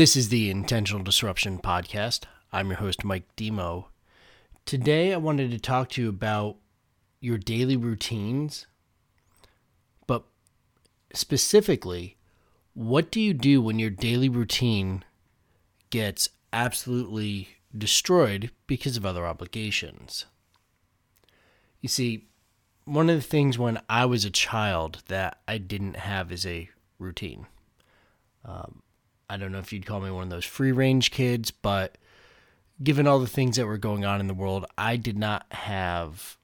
This is the Intentional Disruption Podcast. I'm your host, Mike Demo. Today, I wanted to talk to you about your daily routines, but specifically, what do you do when your daily routine gets absolutely destroyed because of other obligations? You see, one of the things when I was a child that I didn't have is a routine. Um, I don't know if you'd call me one of those free range kids, but given all the things that were going on in the world, I did not have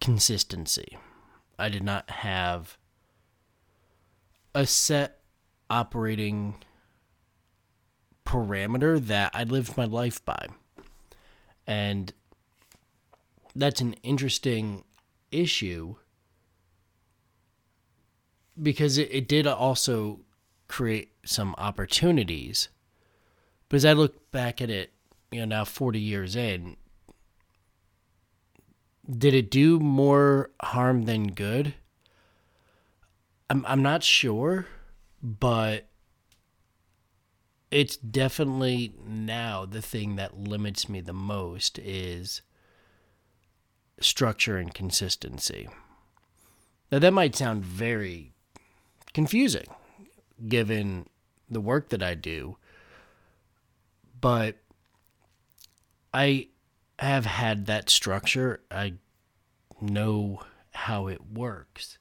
consistency. I did not have a set operating parameter that I lived my life by. And that's an interesting issue because it, it did also create some opportunities. But as I look back at it, you know, now 40 years in, did it do more harm than good? I'm I'm not sure, but it's definitely now the thing that limits me the most is structure and consistency. Now that might sound very confusing given the work that I do. But I have had that structure. I know how it works.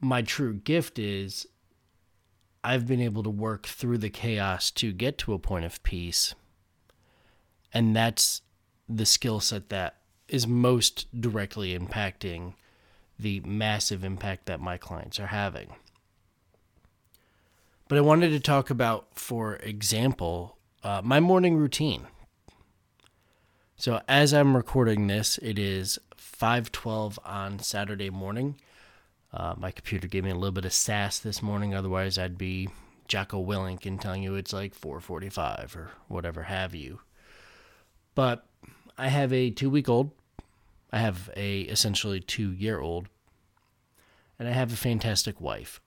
My true gift is I've been able to work through the chaos to get to a point of peace. And that's the skill set that is most directly impacting the massive impact that my clients are having. But I wanted to talk about, for example, uh, my morning routine. So as I'm recording this, it is 5:12 on Saturday morning. Uh, my computer gave me a little bit of sass this morning. Otherwise, I'd be Jocko Willink and telling you it's like 4:45 or whatever have you. But I have a two-week-old. I have a essentially two-year-old, and I have a fantastic wife.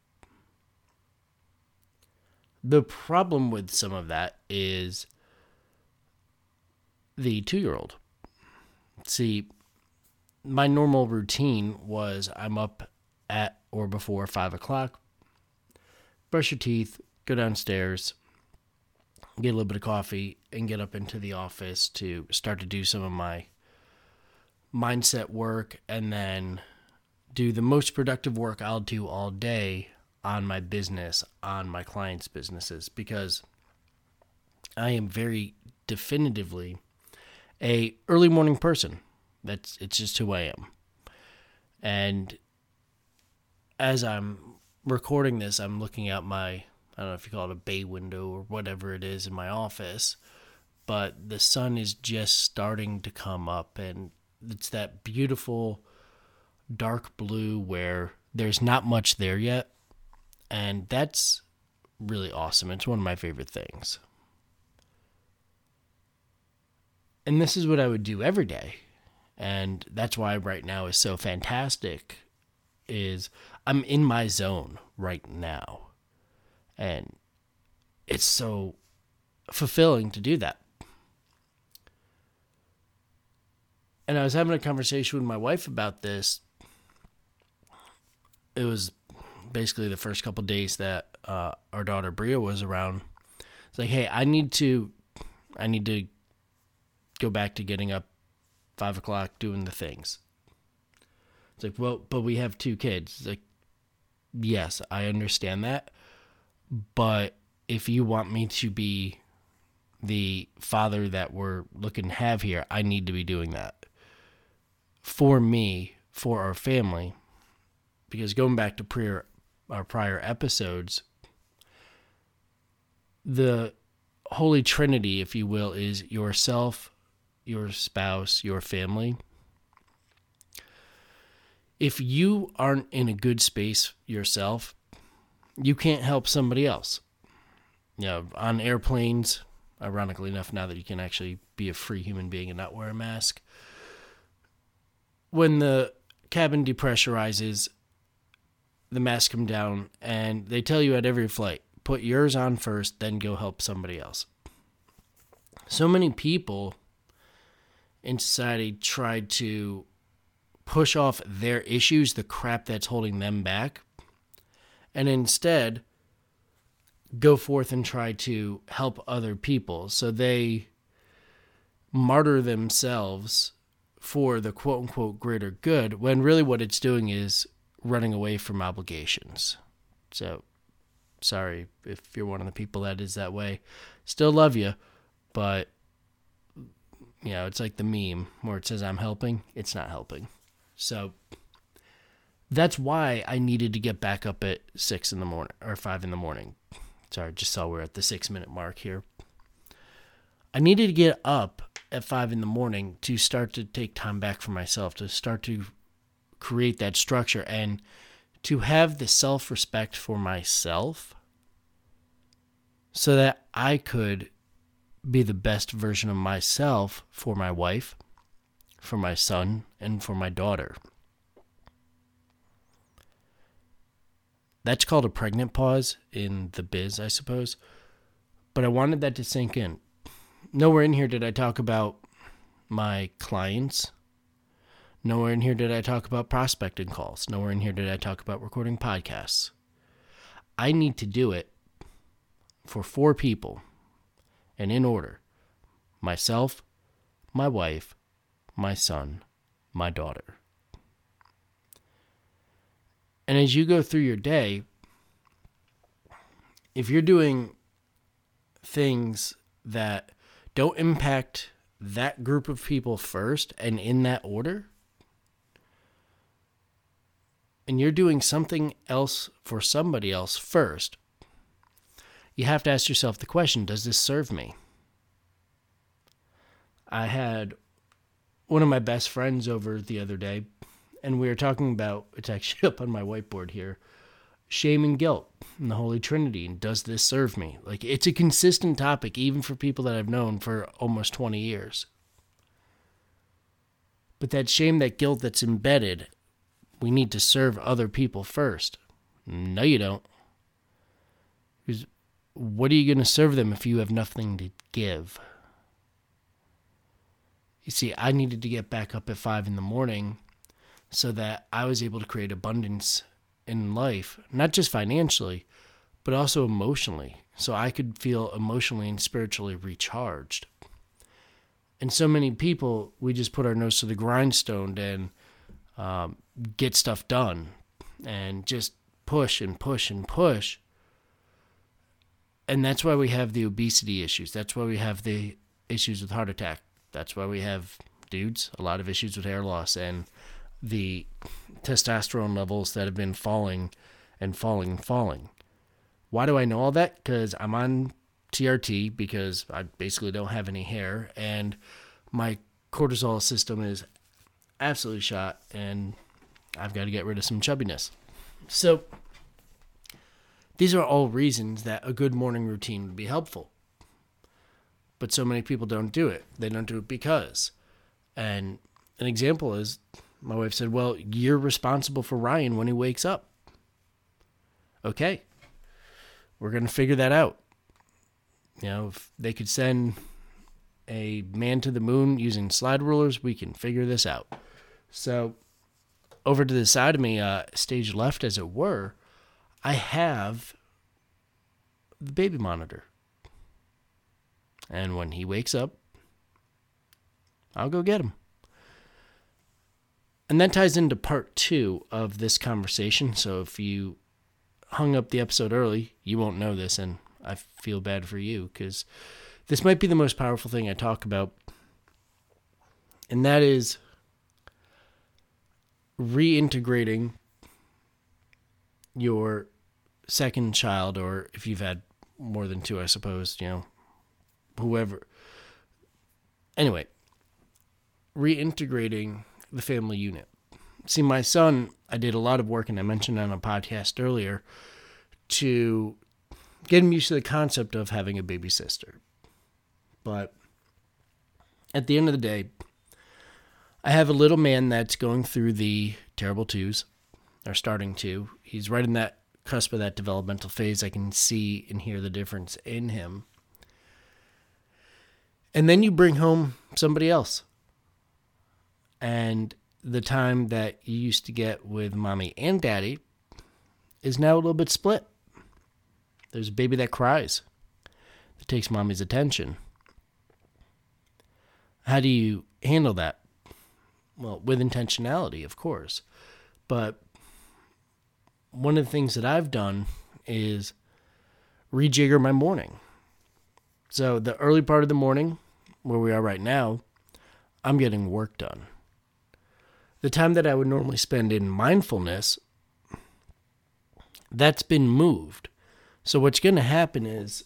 The problem with some of that is the two year old. See, my normal routine was I'm up at or before five o'clock, brush your teeth, go downstairs, get a little bit of coffee, and get up into the office to start to do some of my mindset work and then do the most productive work I'll do all day on my business, on my clients' businesses, because I am very definitively a early morning person. That's it's just who I am. And as I'm recording this, I'm looking out my I don't know if you call it a bay window or whatever it is in my office, but the sun is just starting to come up and it's that beautiful dark blue where there's not much there yet, and that's really awesome. It's one of my favorite things. And this is what I would do every day. And that's why right now is so fantastic is I'm in my zone right now. And it's so fulfilling to do that. And I was having a conversation with my wife about this. It was basically the first couple days that uh, our daughter Bria was around. It's like, hey, I need to, I need to go back to getting up five o'clock doing the things. It's like, well, but we have two kids. It's like, yes, I understand that, but if you want me to be the father that we're looking to have here, I need to be doing that for me, for our family. Because going back to prior our prior episodes, the Holy Trinity, if you will, is yourself, your spouse, your family. If you aren't in a good space yourself, you can't help somebody else. You know, on airplanes, ironically enough, now that you can actually be a free human being and not wear a mask, when the cabin depressurizes, the masks come down and they tell you at every flight put yours on first, then go help somebody else. So many people in society try to push off their issues, the crap that's holding them back, and instead go forth and try to help other people. So they martyr themselves for the quote unquote greater good when really what it's doing is running away from obligations. So sorry if you're one of the people that is that way. Still love you, but you know, it's like the meme where it says I'm helping, it's not helping. So that's why I needed to get back up at six in the morning or five in the morning. Sorry, just saw we're at the six minute mark here. I needed to get up at five in the morning to start to take time back for myself, to start to create that structure and to have the self respect for myself so that I could be the best version of myself for my wife, for my son, and for my daughter. That's called a pregnant pause in the biz, I suppose. But I wanted that to sink in. Nowhere in here did I talk about my clients. Nowhere in here did I talk about prospecting calls. Nowhere in here did I talk about recording podcasts. I need to do it for four people and in order myself, my wife, my son, my daughter. And as you go through your day, if you're doing things that don't impact that group of people first and in that order, and you're doing something else for somebody else first, you have to ask yourself the question Does this serve me? I had one of my best friends over the other day and we were talking about it's actually up on my whiteboard here shame and guilt and the holy trinity and does this serve me like it's a consistent topic even for people that i've known for almost 20 years but that shame that guilt that's embedded we need to serve other people first. No you don't. Because what are you going to serve them if you have nothing to give? You see i needed to get back up at five in the morning so that I was able to create abundance in life, not just financially, but also emotionally, so I could feel emotionally and spiritually recharged. And so many people, we just put our nose to the grindstone and um, get stuff done and just push and push and push. And that's why we have the obesity issues. That's why we have the issues with heart attack. That's why we have dudes, a lot of issues with hair loss and the testosterone levels that have been falling and falling and falling. Why do I know all that? Because I'm on TRT because I basically don't have any hair and my cortisol system is absolutely shot and I've got to get rid of some chubbiness. So these are all reasons that a good morning routine would be helpful. But so many people don't do it. They don't do it because. And an example is my wife said, Well, you're responsible for Ryan when he wakes up. Okay. We're going to figure that out. You know, if they could send a man to the moon using slide rulers, we can figure this out. So, over to the side of me, uh, stage left, as it were, I have the baby monitor. And when he wakes up, I'll go get him. And that ties into part two of this conversation. So if you hung up the episode early, you won't know this, and I feel bad for you because this might be the most powerful thing I talk about. And that is reintegrating your second child, or if you've had more than two, I suppose, you know, whoever. Anyway, reintegrating the family unit. See, my son, I did a lot of work, and I mentioned on a podcast earlier, to get him used to the concept of having a baby sister. But at the end of the day, I have a little man that's going through the terrible twos, or starting to. He's right in that cusp of that developmental phase, I can see and hear the difference in him. And then you bring home somebody else. And the time that you used to get with mommy and daddy is now a little bit split. There's a baby that cries, that takes mommy's attention. How do you handle that? Well, with intentionality, of course. But one of the things that I've done is rejigger my morning. So, the early part of the morning, where we are right now, I'm getting work done. The time that I would normally spend in mindfulness, that's been moved. So, what's going to happen is,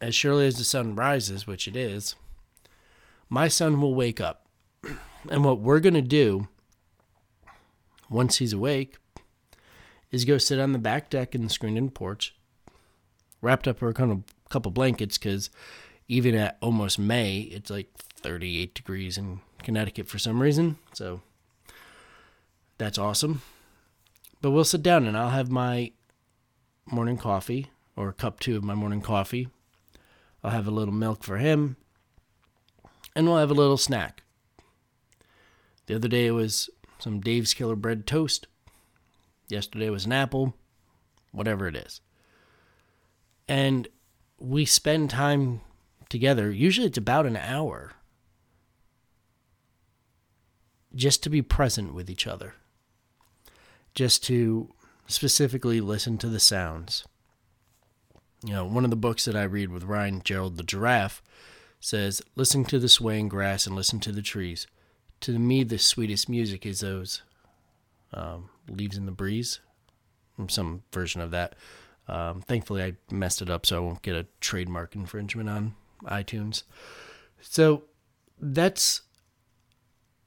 as surely as the sun rises, which it is, my son will wake up. And what we're going to do once he's awake is go sit on the back deck in the screened in porch, wrapped up in a couple, blankets because even at almost May, it's like 38 degrees in Connecticut for some reason. So that's awesome. But we'll sit down and I'll have my morning coffee or a cup two of my morning coffee. I'll have a little milk for him and we'll have a little snack. The other day it was some Dave's Killer Bread toast. Yesterday was an apple, whatever it is. And we spend time together. Usually it's about an hour just to be present with each other, just to specifically listen to the sounds. You know, one of the books that I read with Ryan Gerald the giraffe says, Listen to the swaying grass and listen to the trees. To me, the sweetest music is those um, leaves in the breeze, some version of that. Um, thankfully, I messed it up so I won't get a trademark infringement on iTunes. So that's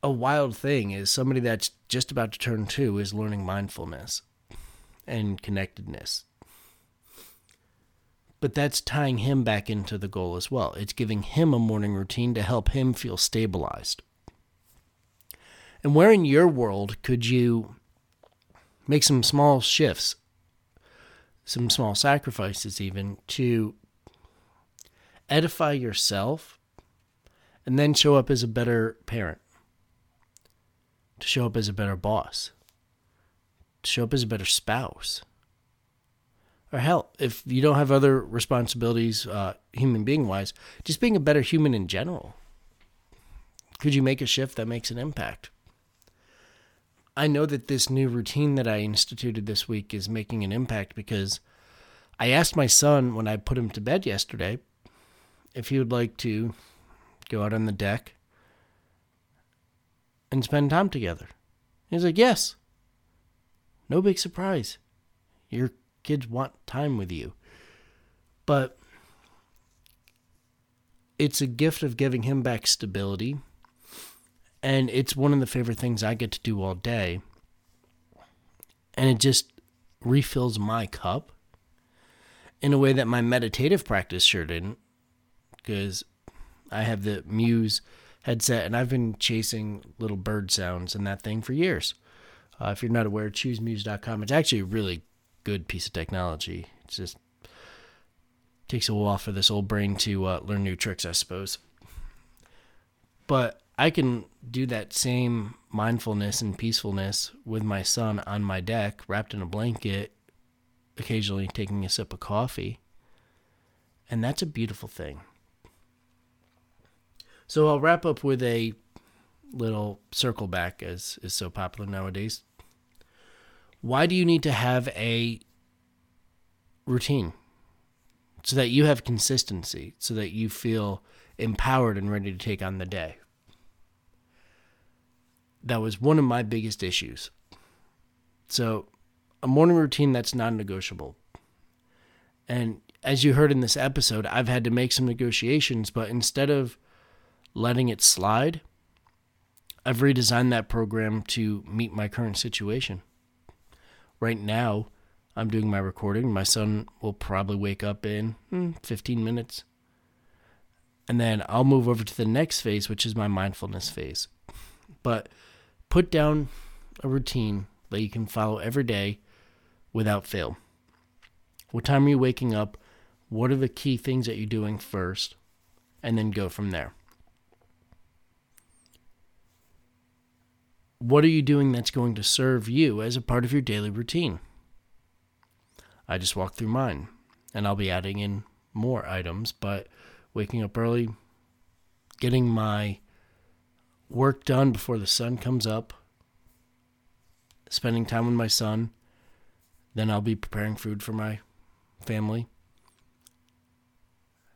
a wild thing is somebody that's just about to turn two is learning mindfulness and connectedness but that's tying him back into the goal as well. It's giving him a morning routine to help him feel stabilized. And where in your world could you make some small shifts, some small sacrifices, even to edify yourself and then show up as a better parent, to show up as a better boss, to show up as a better spouse? or hell, if you don't have other responsibilities, uh, human being wise, just being a better human in general. Could you make a shift that makes an impact? I know that this new routine that I instituted this week is making an impact because I asked my son when I put him to bed yesterday if he would like to go out on the deck and spend time together. He's like, Yes. No big surprise. You're kids want time with you. But it's a gift of giving him back stability. And it's one of the favorite things I get to do all day. And it just refills my cup in a way that my meditative practice sure didn't. Because I have the Muse headset and I've been chasing little bird sounds and that thing for years. Uh, if you're not aware, choosemuse.com. It's actually a really good piece of technology. It just takes a while for this old brain to uh, learn new tricks, I suppose. But I can do that same mindfulness and peacefulness with my son on my deck, wrapped in a blanket, occasionally taking a sip of coffee. And that's a beautiful thing. So I'll wrap up with a little circle back, as is so popular nowadays. Why do you need to have a routine? So that you have consistency, so that you feel empowered and ready to take on the day. That was one of my biggest issues. So, a morning routine that's non negotiable. And as you heard in this episode, I've had to make some negotiations, but instead of letting it slide, I've redesigned that program to meet my current situation right now I'm doing my recording. My son will probably wake up in hmm, 15 minutes. And then I'll move over to the next phase, which is my mindfulness phase. But put down a routine that you can follow every day without fail. What time are you waking up? What are the key things that you're doing first? And then go from there. What are you doing that's going to serve you as a part of your daily routine? I just walked through mine, and I'll be adding in more items, but waking up early, getting my work done before the sun comes up, spending time with my son, then I'll be preparing food for my family,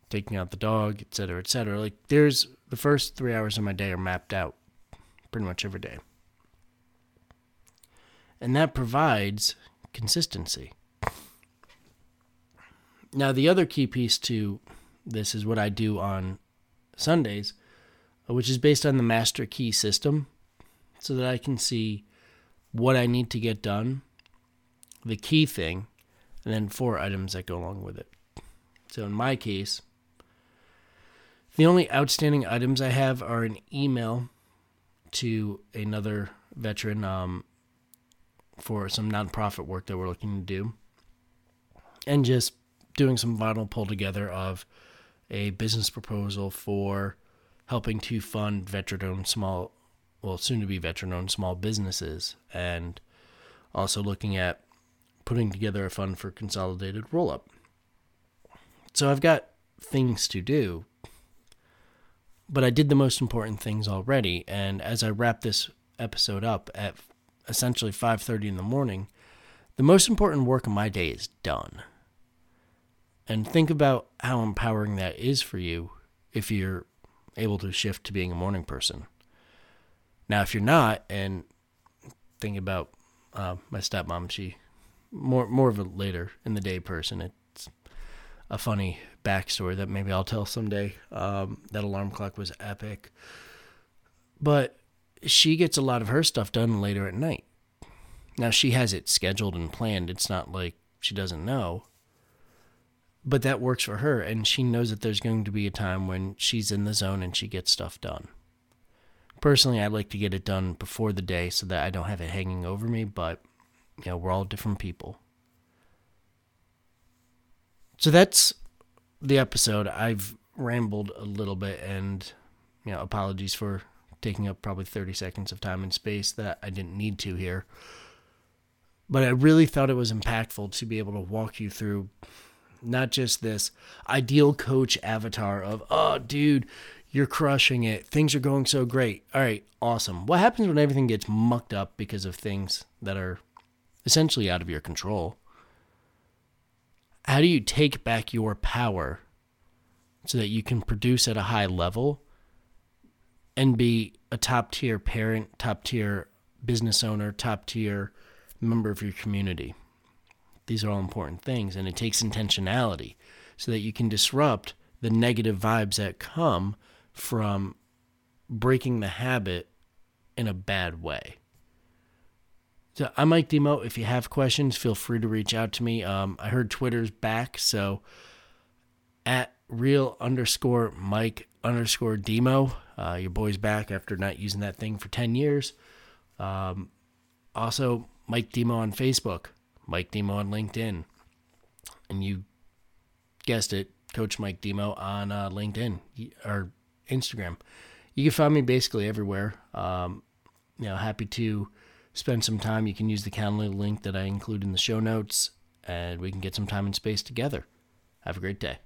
taking out the dog, etc., etc. Like there's the first 3 hours of my day are mapped out pretty much every day. And that provides consistency. Now, the other key piece to this is what I do on Sundays, which is based on the master key system, so that I can see what I need to get done, the key thing, and then four items that go along with it. So in my case, the only outstanding items I have are an email to another veteran um, for some nonprofit work that we're looking to do, and just doing some vinyl pull together of a business proposal for helping to fund veteran owned small, well, soon to be veteran owned small businesses, and also looking at putting together a fund for consolidated roll up. So I've got things to do, but I did the most important things already. And as I wrap this episode up at essentially 5:30 in the morning, the most important work of my day is done. And think about how empowering that is for you if you're able to shift to being a morning person. Now, if you're not, and think about uh, my stepmom, she more more of a later in the day person. It's a funny backstory that maybe I'll tell someday. Um, that alarm clock was epic, but she gets a lot of her stuff done later at night. Now she has it scheduled and planned. It's not like she doesn't know but that works for her and she knows that there's going to be a time when she's in the zone and she gets stuff done. Personally I'd like to get it done before the day so that i don't have it hanging over me but you know we're all different people. So that's the episode. I've rambled a little bit and you know apologies for taking up probably 30 seconds of time and space that i didn't need to here. But i really thought it was impactful to be able to walk you through not just this ideal coach avatar of, oh, dude, you're crushing it. Things are going so great. All right, awesome. What happens when everything gets mucked up because of things that are essentially out of your control? How do you take back your power so that you can produce at a high level and be a top tier parent, top tier business owner, top tier member of your community? These are all important things, and it takes intentionality so that you can disrupt the negative vibes that come from breaking the habit in a bad way. So I'm Mike Demo. If you have questions, feel free to reach out to me. Um, I heard Twitter's back, so at real underscore Mike underscore Demo. Uh, your boy's back after not using that thing for 10 years. Um, also, Mike Demo on Facebook. Mike Demo on LinkedIn. And you guessed it, Coach Mike Demo on uh, LinkedIn or Instagram. You can find me basically everywhere. Um, you know, happy to spend some time. You can use the Calendly link that I include in the show notes, and we can get some time and space together. Have a great day.